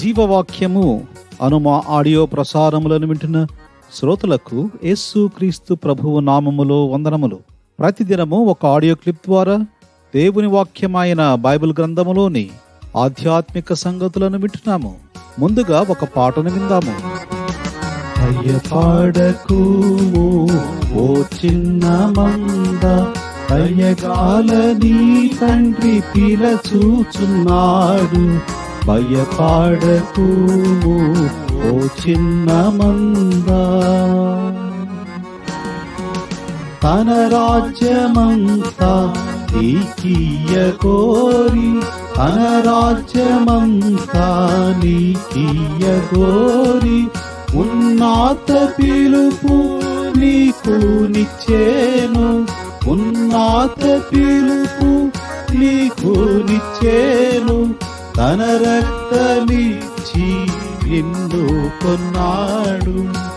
జీవవాక్యము అను మా ఆడియో ప్రసారములను వింటున్న శ్రోతలకు యేసు క్రీస్తు ప్రభువు నామములో వందనములు. ప్రతిదినము ఒక ఆడియో క్లిప్ ద్వారా దేవుని వాక్యమైన బైబిల్ గ్రంథములోని ఆధ్యాత్మిక సంగతులను వింటున్నాము. ముందుగా ఒక పాటను విందాము. అయ్యపాడకు ఓ చిన్న మంద అయ్యగాలని తండ్రి పిలచూచున్నాడు. భయపాడకు ఓ చిన్న మంద. తన రాజ్యమంతా నీకీయ కోరి తన రాజ్యమంతా నీకీయ కోరి ఉన్నాత పిలుపు నీకు నిచ్చేను. ఉన్నాత పిలుపు నీకు నిచ్చేను. తన రక్తమిచ్చి నిన్ను కొన్నాడు.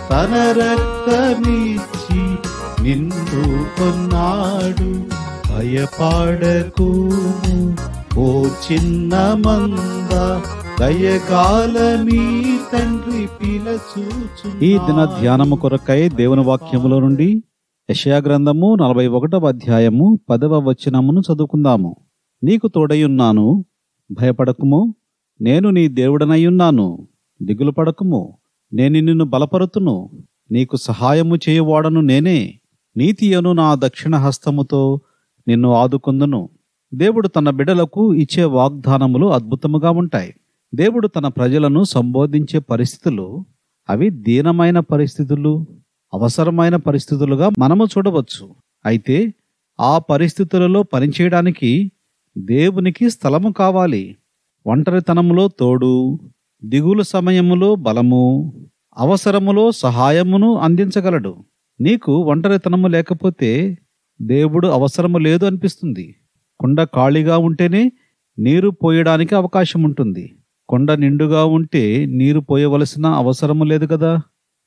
తన రక్తమిచ్చి నిన్ను కొన్నాడు. భయపాడకు ఓ చిన్న మంద దయగాల మీ తండ్రి పిలచూచు ఈ దిన ధ్యానము కొరకై దేవుని వాక్యములో నుండి యషయా గ్రంథము నలభై ఒకటవ అధ్యాయము పదవ వచనమును చదువుకుందాము. నీకు తోడయున్నాను భయపడకుము నేను నీ దేవుడనయ్యున్నాను దిగులు పడకుము నేను నిన్ను బలపరుతును. నీకు సహాయము చేయువాడను నేనే. నీతియను నా దక్షిణ హస్తముతో నిన్ను ఆదుకుందును. దేవుడు తన బిడలకు ఇచ్చే వాగ్దానములు అద్భుతముగా ఉంటాయి. దేవుడు తన ప్రజలను సంబోధించే పరిస్థితులు అవి దీనమైన పరిస్థితులు అవసరమైన పరిస్థితులుగా మనము చూడవచ్చు. అయితే ఆ పరిస్థితులలో పనిచేయడానికి దేవునికి స్థలము కావాలి. ఒంటరితనములో తోడు దిగులు సమయములో బలము అవసరములో సహాయమును అందించగలడు. నీకు ఒంటరితనము లేకపోతే దేవుడు అవసరము లేదు అనిపిస్తుంది. కొండ ఖాళీగా ఉంటేనే నీరు పోయడానికి అవకాశం ఉంటుంది కొండ నిండుగా ఉంటే నీరు పోయవలసిన అవసరము లేదు కదా?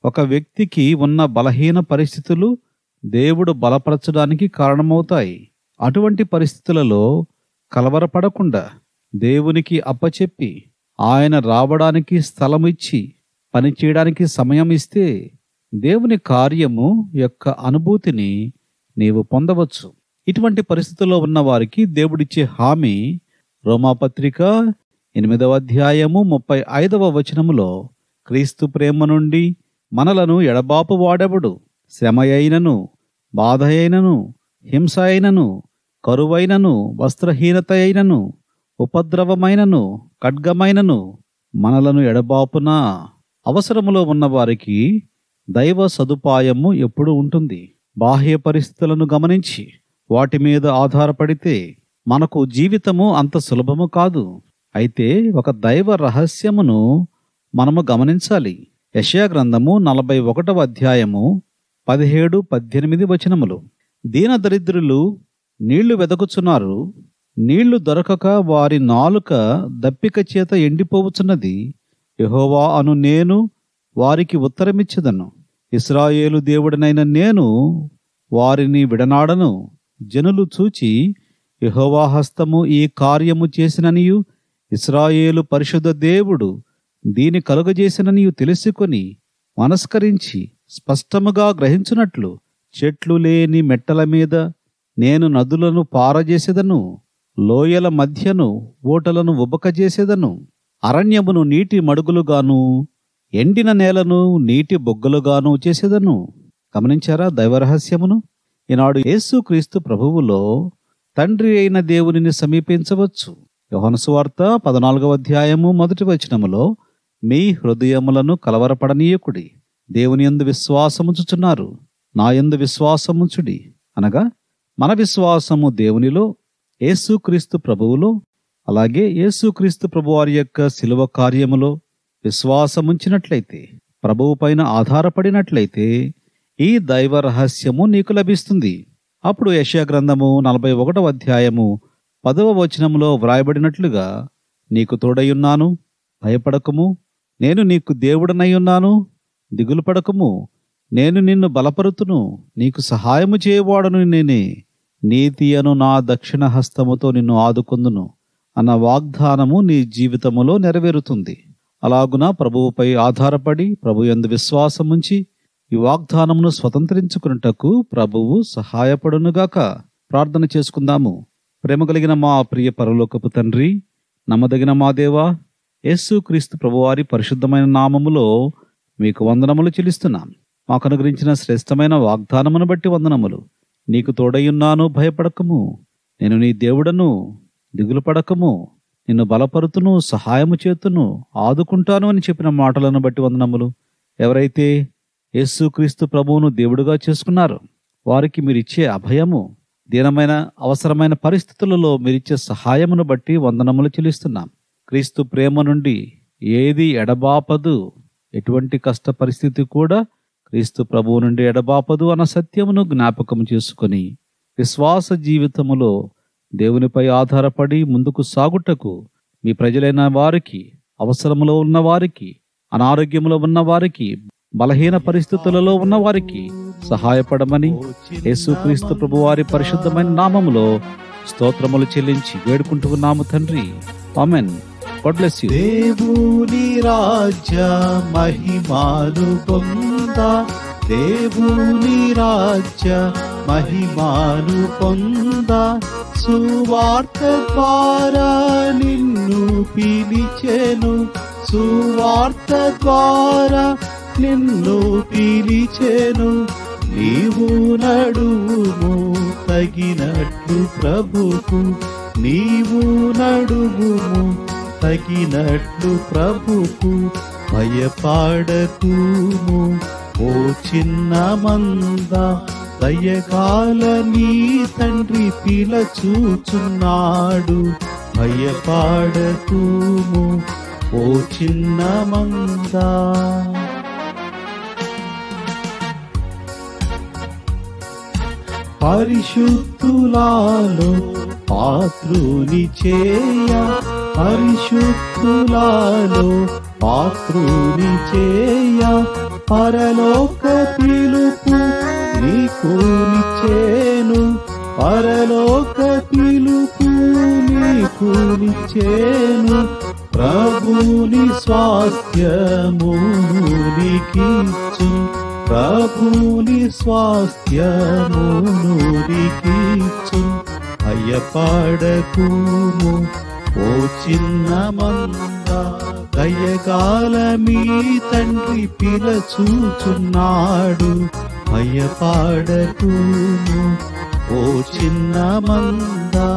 ఒక వ్యక్తికి ఉన్న బలహీన పరిస్థితులు దేవుడు బలపరచడానికి కారణమవుతాయి. అటువంటి పరిస్థితులలో కలవరపడకుండా దేవునికి అప్పచెప్పి ఆయన రావడానికి స్థలమిచ్చి పనిచేయడానికి సమయం ఇస్తే దేవుని కార్యము యొక్క అనుభూతిని నీవు పొందవచ్చు. ఇటువంటి పరిస్థితుల్లో ఉన్న వారికి దేవుడిచ్చే హామీ రోమాపత్రిక ఎనిమిదవ అధ్యాయము ముప్పై ఐదవ వచనములో క్రీస్తు ప్రేమ నుండి మనలను ఎడబాపు వాడెవడు? శ్రమ అయినను బాధ అయినను హింస అయినను కరువైనను వస్త్రహీనత అయినను ఉపద్రవమైనను ఖడ్గమైనను మనలను ఎడబాపున. అవసరములో ఉన్నవారికి దైవ సదుపాయము ఎప్పుడు ఉంటుంది. బాహ్య పరిస్థితులను గమనించి వాటి మీద ఆధారపడితే మనకు జీవితము అంత సులభము కాదు. అయితే ఒక దైవ రహస్యమును మనము గమనించాలి. యశయా గ్రంథము నలభై ఒకటవ అధ్యాయము పదిహేడు పద్దెనిమిది వచనములు. దీనదరిద్రులు నీళ్ళు వెదకుచున్నారు. నీళ్ళు దొరకక వారి నాలుక దప్పిక చేత ఎండిపోవచ్చున్నది యహోవా అను నేను వారికి ఉత్తరమిచ్చదను. ఇస్రాయేలు దేవుడనైన నేను వారిని విడనాడను. జనులు చూచి యహోవా హస్తము ఈ కార్యము చేసిననియు ఇస్రాయేలు పరిశుద్ధ దేవుడు దీని కలుగజేసిననియు తెలుసుకొని మనస్కరించి స్పష్టముగా గ్రహించినట్లు చెట్లు లేని మెట్టల మీద నేను నదులను పారజేసేదను లోయల మధ్యను ఓటలను ఉబకజేసేదను అరణ్యమును నీటి మడుగులుగాను ఎండిన నేలను నీటి బొగ్గలుగాను చేసేదను. గమనించారా దైవరహస్యమును? ఈనాడు యేసుక్రీస్తు ప్రభువులో తండ్రి అయిన దేవునిని సమీపించవచ్చు. యోహనసువార్త పద్నాలుగవ అధ్యాయము మొదటి వచనములో మీ హృదయములను కలవరపడనీయకుడి దేవుని యందు విశ్వాసముంచుచున్నారు నా యందు విశ్వాసముంచుడి అనగా మన విశ్వాసము దేవునిలో యేసుక్రీస్తు ప్రభువులో అలాగే యేసుక్రీస్తు ప్రభువారి యొక్క శిలువ కార్యములో విశ్వాసముంచినట్లయితే ప్రభువు పైన ఆధారపడినట్లయితే ఈ దైవ రహస్యము నీకు లభిస్తుంది. అప్పుడు యెషయా గ్రంథము నలభై ఒకటవ అధ్యాయము పదవ వచనములో వ్రాయబడినట్లుగా నీకు తోడయున్నాను భయపడకుము నేను నీకు దేవుడనయ్యున్నాను దిగులు పడకుము నేను నిన్ను బలపరుతును నీకు సహాయము చేయవాడను నేనే నీతి అను నా దక్షిణ హస్తముతో నిన్ను ఆదుకొందును అన్న వాగ్దానము నీ జీవితములో నెరవేరుతుంది. అలాగున ప్రభువుపై ఆధారపడి ప్రభు ఎందు విశ్వాసం ఉంచి ఈ వాగ్దానమును స్వతంత్రించుకున్నటకు ప్రభువు సహాయపడునుగాక. ప్రార్థన చేసుకుందాము. ప్రేమ కలిగిన మా ప్రియ పరలోకపు తండ్రి నమ్మదగిన మా దేవా యేసు క్రీస్తు ప్రభువారి పరిశుద్ధమైన నామములో మీకు వందనములు చెల్లిస్తున్నాను మాకు అనుగ్రహించిన శ్రేష్టమైన వాగ్దానమును బట్టి వందనములు. నీకు తోడయున్నాను భయపడకము. నేను నీ దేవుడను దిగులు పడకము నిన్ను బలపరుతును సహాయము చేతును ఆదుకుంటాను అని చెప్పిన మాటలను బట్టి వందనములు. ఎవరైతే యేసుక్రీస్తు ప్రభువును దేవుడుగా చేసుకున్నారో వారికి మీరిచ్చే అభయము దీనమైన అవసరమైన పరిస్థితులలో మీరిచ్చే సహాయమును బట్టి వందనములు చెల్లిస్తున్నాం. క్రీస్తు ప్రేమ నుండి ఏది ఎడబాపదు. ఎటువంటి కష్ట పరిస్థితి కూడా క్రీస్తు ప్రభువు నుండి ఎడబాపదు అన్న సత్యమును జ్ఞాపకం చేసుకొని విశ్వాస జీవితములో దేవునిపై ఆధారపడి ముందుకు సాగుటకు మీ ప్రజలైన వారికి అవసరములో ఉన్న వారికి అనారోగ్యములో ఉన్న వారికి బలహీన పరిస్థితులలో ఉన్న వారికి సహాయపడమని యేసుక్రీస్తు ప్రభు వారి పరిశుద్ధమైన నామములో స్తోత్రములు చెల్లించి వేడుకుంటున్నాము తండ్రి. ఆమెన్. దేవుని రాజ్య మహిమాను పొంద దేవుని రాజ్య మహిమాను పొంద. సువార్త ద్వారా నిన్ను పిలిచెను. సువార్త ద్వారా నిన్ను పిలిచెను. నీవు నడుము తగినట్లు ప్రభుకు. నీవు నడుగుము తగినట్లు ప్రభుకు. భయపడకుము. ఓ చిన్న మంద దయగాల నీ తండ్రి పిలచూచున్నాడు. భయపడకుము ఓ చిన్న మందా. పరిశుద్ధులాలో పాత్రుని చేయ పరిశుద్ధులాలో పాత్రుని చేయ పరలోక పిలుపు నీకు నిచ్చేను. పరలోక పిలుపు నీకు నిచ్చేను. ప్రభుని స్వాస్థ్యము నీకిచ్చు ప్రభుని స్వాస్థ్యమును నీకిచ్చు భయపడకుము ఓ చిన్న మందా దయగాల మీ తండ్రి పిలచూచున్నాడు భయపడకుము ఓ చిన్న మందా